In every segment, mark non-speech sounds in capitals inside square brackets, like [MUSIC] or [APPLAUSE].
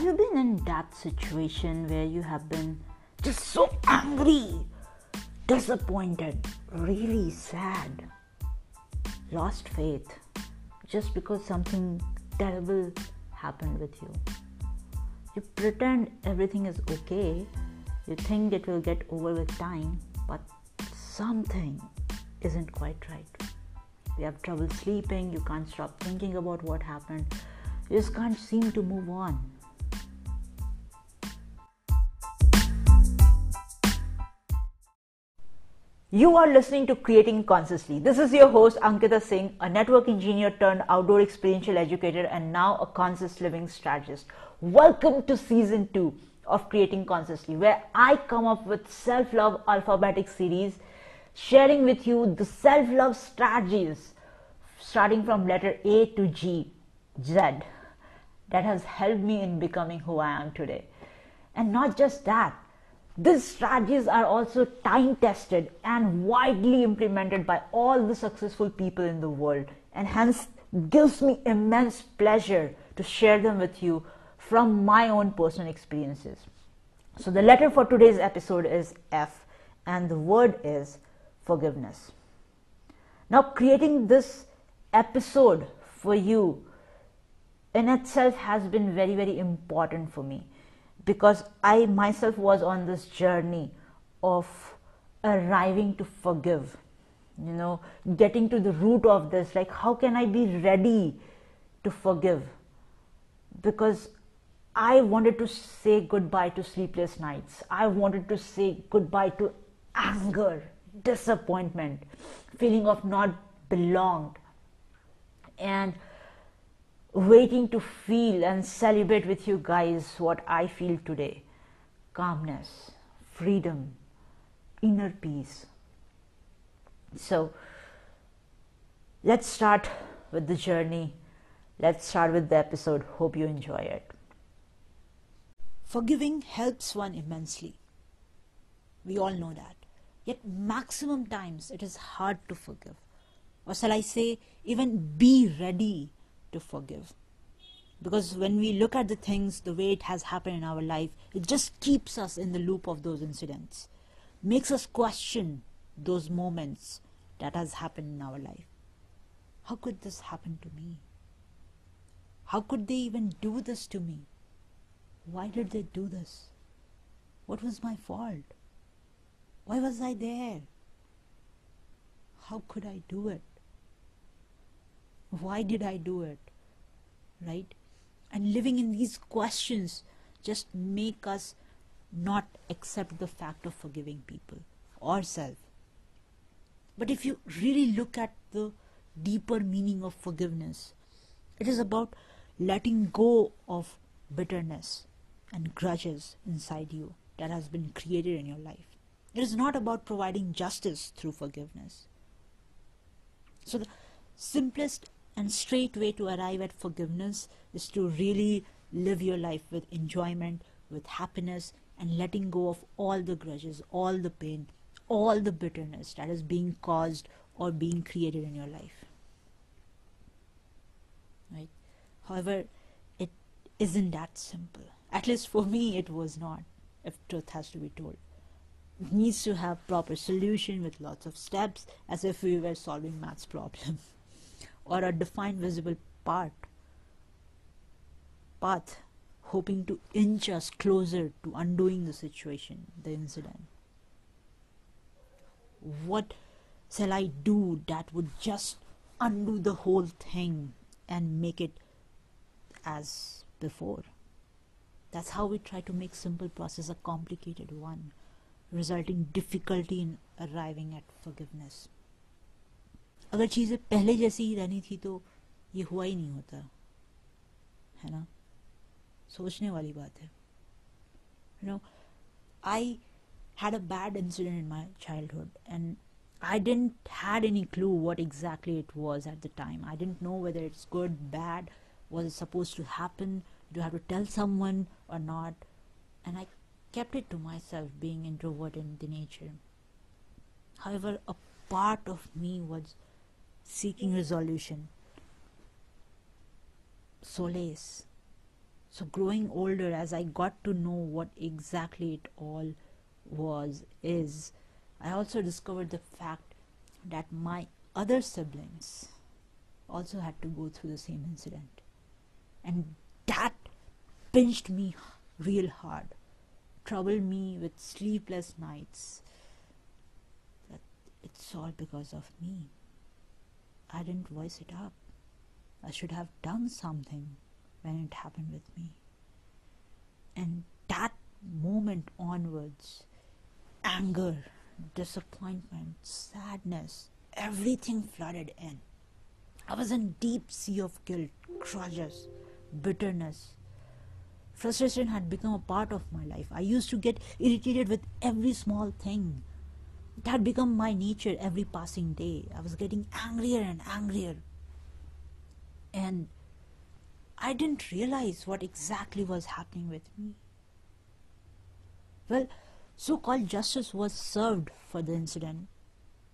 Have you been in that situation where you have been just so angry, disappointed, really sad, lost faith just because something terrible happened with you? You pretend everything is okay, you think it will get over with time, but something isn't quite right. You have trouble sleeping, you can't stop thinking about what happened, you just can't seem to move on. You are listening to Creating Consciously. This is your host Ankita Singh, a network engineer turned outdoor experiential educator and now a conscious living strategist. Welcome to season 2 of Creating Consciously, where I come up with self love alphabetic series, sharing with you the self love strategies starting from letter A to G, Z, that has helped me in becoming who I am today. And not just that, these strategies are also time tested and widely implemented by all the successful people in the world, and hence gives me immense pleasure to share them with you from my own personal experiences. So, the letter for today's episode is F, and the word is forgiveness. Now, creating this episode for you in itself has been very, very important for me because I myself was on this journey of arriving to forgive, you know, getting to the root of this. Like, how can I be ready to forgive? Because I wanted to say goodbye to sleepless nights. I wanted to say goodbye to anger, disappointment, feeling of not belonged, and waiting to feel and celebrate with you guys what I feel today calmness, freedom, inner peace. So, let's start with the journey. Let's start with the episode. Hope you enjoy it. Forgiving helps one immensely. We all know that. Yet, maximum times it is hard to forgive. Or shall I say, even be ready to forgive. Because when we look at the things the way it has happened in our life, it just keeps us in the loop of those incidents, makes us question those moments that has happened in our life. How could this happen to me? How could they even do this to me? Why did they do this? What was my fault? Why was I there? How could I do it? Why did I do it? Right? And living in these questions just make us not accept the fact of forgiving people or self. But if you really look at the deeper meaning of forgiveness, it is about letting go of bitterness and grudges inside you that has been created in your life. It is not about providing justice through forgiveness. So, the simplest and straight way to arrive at forgiveness is to really live your life with enjoyment, with happiness, and letting go of all the grudges, all the pain, all the bitterness that is being caused or being created in your life. Right? However, it isn't that simple. At least for me, it was not, if truth has to be told. It needs to have proper solution with lots of steps as if we were solving maths problem. [LAUGHS] or a defined visible part path hoping to inch us closer to undoing the situation the incident. What shall i do that would just undo the whole thing and make it as before? That's how we try to make simple process a complicated one resulting difficulty in arriving at forgiveness अगर चीज़ें पहले जैसी ही रहनी थी तो ये हुआ ही नहीं होता है ना सोचने वाली बात है you know I had a bad incident in my childhood and I didn't had any clue what exactly it was at the time. I didn't know whether it's good, bad, was it supposed to happen, do I have to tell someone or not? And I kept it to myself, being introvert in the nature. However, a part of me was seeking resolution, solace, hmm. So, growing older, as I got to know what exactly it all was, is, I also discovered the fact that my other siblings also had to go through the same incident. And that pinched me real hard, troubled me with sleepless nights. That it's all because of me. I didn't voice it up. I should have done something when it happened with me. And that moment onwards, anger, disappointment, sadness, everything flooded in. I was in deep sea of guilt, grudges, bitterness. Frustration had become a part of my life. I used to get irritated with every small thing. It had become my nature every passing day. I was getting angrier and angrier. And I didn't realize what exactly was happening with me. Well, so called justice was served for the incident,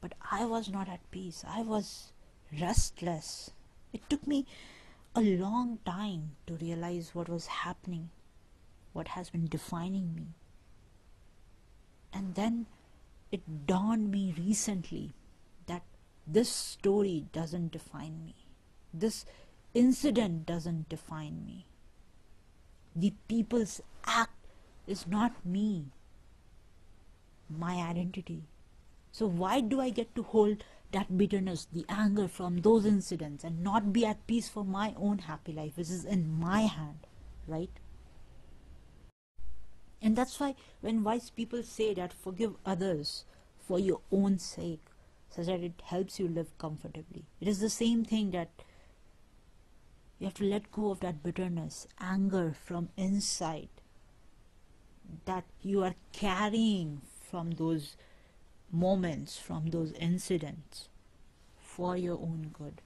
but I was not at peace. I was restless. It took me a long time to realize what was happening, what has been defining me. And then it dawned me recently that this story doesn't define me. This incident doesn't define me. The people's act is not me, my identity. So, why do I get to hold that bitterness, the anger from those incidents, and not be at peace for my own happy life, which is in my hand, right? And that's why when wise people say that forgive others for your own sake, such that it helps you live comfortably, it is the same thing that you have to let go of that bitterness, anger from inside that you are carrying from those moments, from those incidents for your own good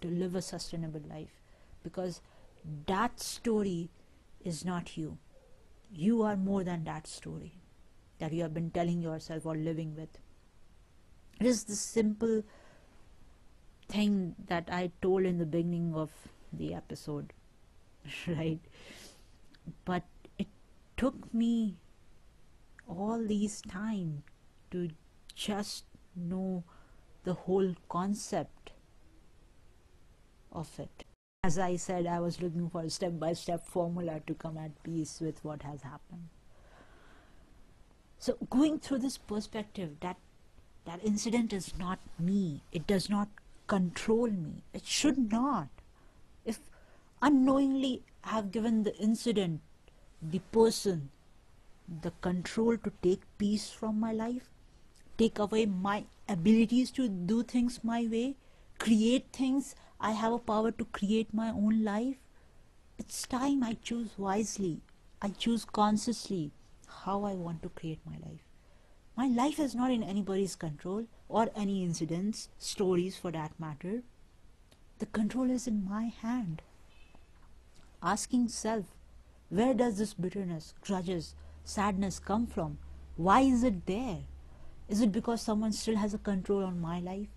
to live a sustainable life because that story is not you. You are more than that story that you have been telling yourself or living with. It is the simple thing that I told in the beginning of the episode, [LAUGHS] right? But it took me all these time to just know the whole concept of it. As I said, I was looking for a step by step formula to come at peace with what has happened. So, going through this perspective that that incident is not me, it does not control me, it should not. If unknowingly I have given the incident, the person, the control to take peace from my life, take away my abilities to do things my way, create things. I have a power to create my own life. It's time I choose wisely. I choose consciously how I want to create my life. My life is not in anybody's control or any incidents, stories for that matter. The control is in my hand. Asking self, where does this bitterness, grudges, sadness come from? Why is it there? Is it because someone still has a control on my life,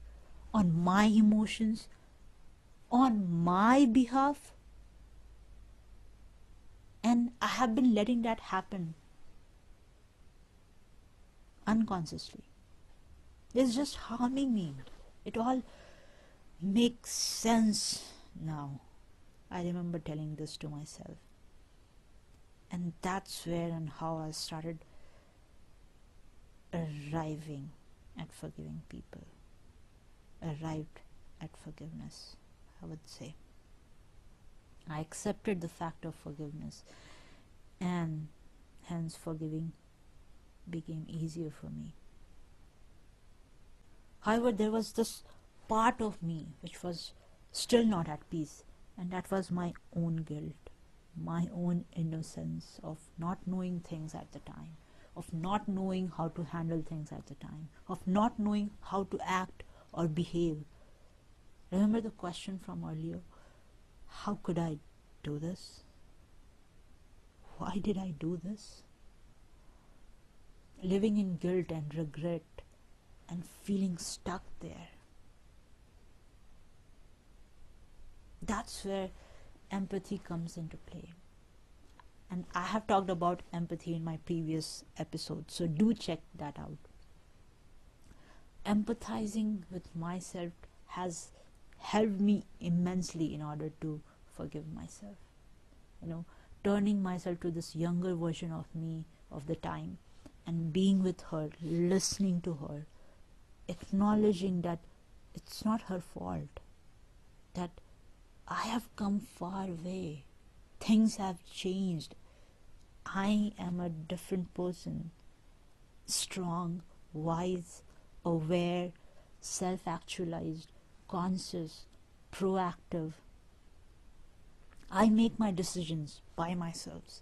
on my emotions, on my behalf? And I have been letting that happen unconsciously. It's just harming me. It all makes sense now. I remember telling this to myself. And that's where and how I started arriving at forgiving people, arrived at forgiveness, I would say. I accepted the fact of forgiveness, and hence forgiving became easier for me. However, there was this part of me which was still not at peace, and that was my own guilt, my own innocence of not knowing things at the time of not knowing how to handle things at the time, of not knowing how to act or behave. Remember the question from earlier? How could I do this? Why did I do this? Living in guilt and regret and feeling stuck there. That's where empathy comes into play. And I have talked about empathy in my previous episode, so do check that out. Empathizing with myself has helped me immensely in order to forgive myself. You know, turning myself to this younger version of me of the time and being with her, listening to her, acknowledging that it's not her fault, that I have come far away, things have changed, I am a different person, strong, wise, aware, self actualized, conscious, proactive. I make my decisions by myself.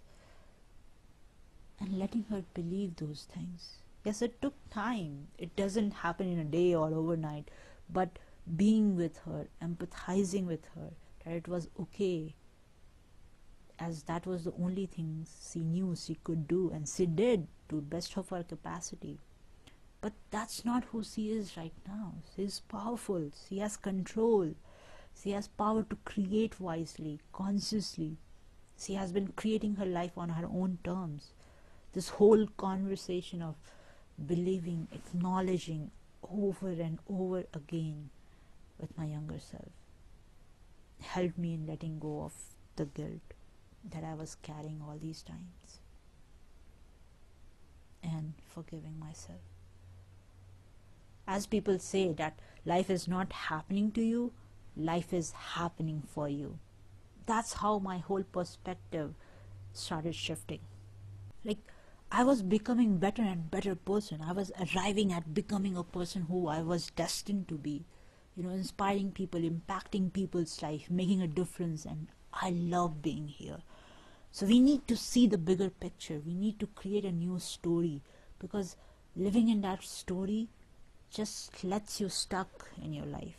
And letting her believe those things. Yes, it took time. It doesn't happen in a day or overnight. But being with her, empathizing with her, that it was okay, as that was the only thing she knew she could do, and she did to best of her capacity. But that's not who she is right now. She is powerful. She has control. She has power to create wisely, consciously. She has been creating her life on her own terms. This whole conversation of believing, acknowledging over and over again with my younger self helped me in letting go of the guilt that I was carrying all these times and forgiving myself as people say that life is not happening to you, life is happening for you. That's how my whole perspective started shifting. Like I was becoming better and better person. I was arriving at becoming a person who I was destined to be. You know, inspiring people, impacting people's life, making a difference and I love being here. So we need to see the bigger picture. We need to create a new story because living in that story just lets you stuck in your life.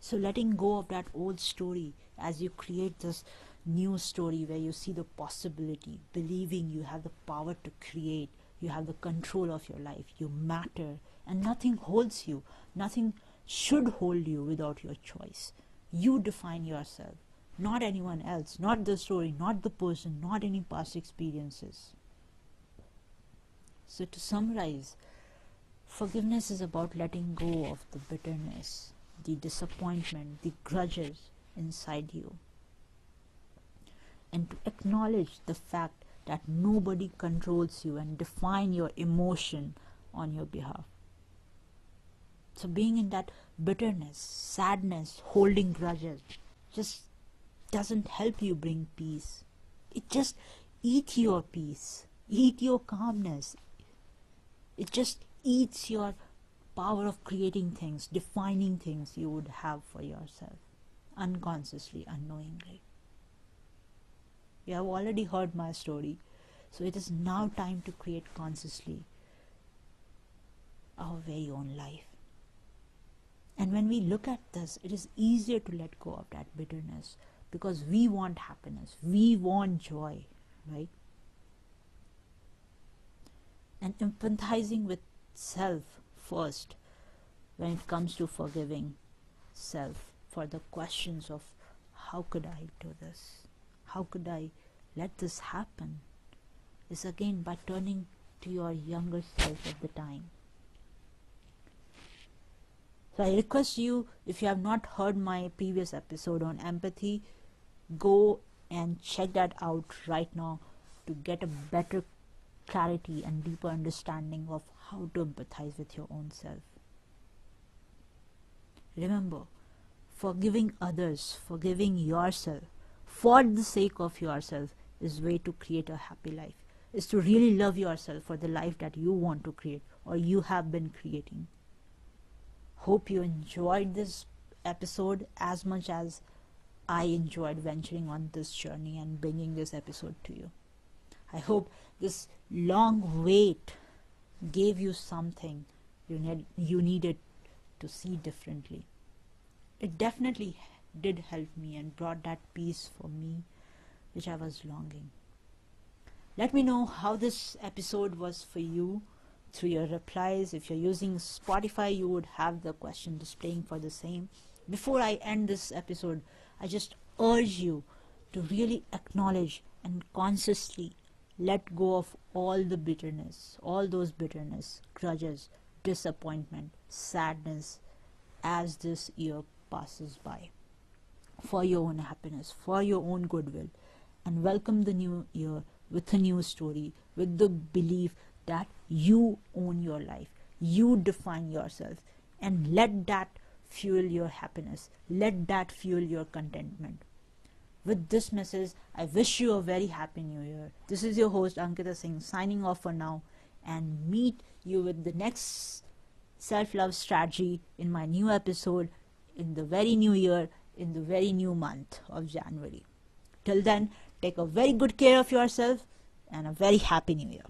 So letting go of that old story as you create this new story where you see the possibility, believing you have the power to create, you have the control of your life, you matter, and nothing holds you, nothing should hold you without your choice. You define yourself, not anyone else, not the story, not the person, not any past experiences. So, to summarize, Forgiveness is about letting go of the bitterness, the disappointment, the grudges inside you. And to acknowledge the fact that nobody controls you and define your emotion on your behalf. So being in that bitterness, sadness, holding grudges just doesn't help you bring peace. It just eats your peace, eat your calmness. It just eats your power of creating things, defining things you would have for yourself, unconsciously, unknowingly. You have already heard my story, so it is now time to create consciously our very own life. And when we look at this, it is easier to let go of that bitterness because we want happiness, we want joy, right? And empathizing with self first when it comes to forgiving self for the questions of how could I do this? How could I let this happen? Is again by turning to your younger self at the time. So I request you, if you have not heard my previous episode on empathy, go and check that out right now to get a better clarity and deeper understanding of how to empathize with your own self. Remember, forgiving others, forgiving yourself for the sake of yourself is way to create a happy life. Is to really love yourself for the life that you want to create or you have been creating. Hope you enjoyed this episode as much as I enjoyed venturing on this journey and bringing this episode to you. I hope this long wait gave you something you need you needed to see differently. It definitely did help me and brought that peace for me which I was longing. Let me know how this episode was for you through your replies. If you're using Spotify, you would have the question displaying for the same. Before I end this episode, I just urge you to really acknowledge and consciously let go of all the bitterness, all those bitterness, grudges, disappointment, sadness as this year passes by for your own happiness, for your own goodwill, and welcome the new year with a new story, with the belief that you own your life, you define yourself, and let that fuel your happiness, let that fuel your contentment. With this message, I wish you a very happy new year. This is your host Ankita Singh signing off for now and meet you with the next self love strategy in my new episode in the very new year, in the very new month of January. Till then, take a very good care of yourself and a very happy new year.